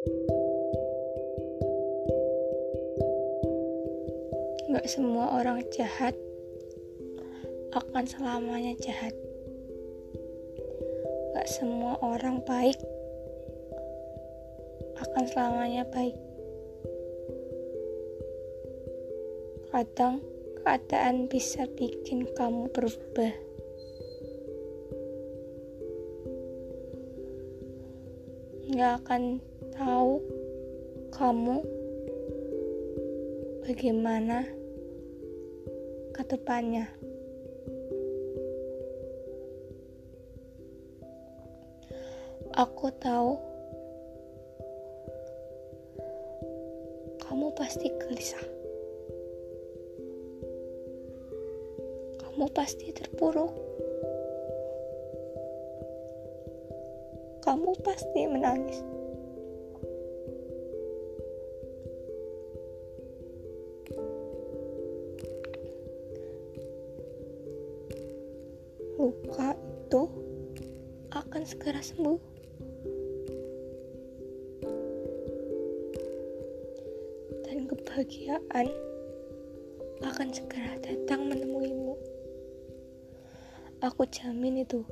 Gak semua orang jahat akan selamanya jahat. Gak semua orang baik akan selamanya baik. Kadang keadaan bisa bikin kamu berubah. Gak akan tahu kamu bagaimana ke depannya. Aku tahu kamu pasti gelisah. Kamu pasti terpuruk. Kamu pasti menangis. Luka itu akan segera sembuh. Dan kebahagiaan akan segera datang menemuimu. Aku jamin itu.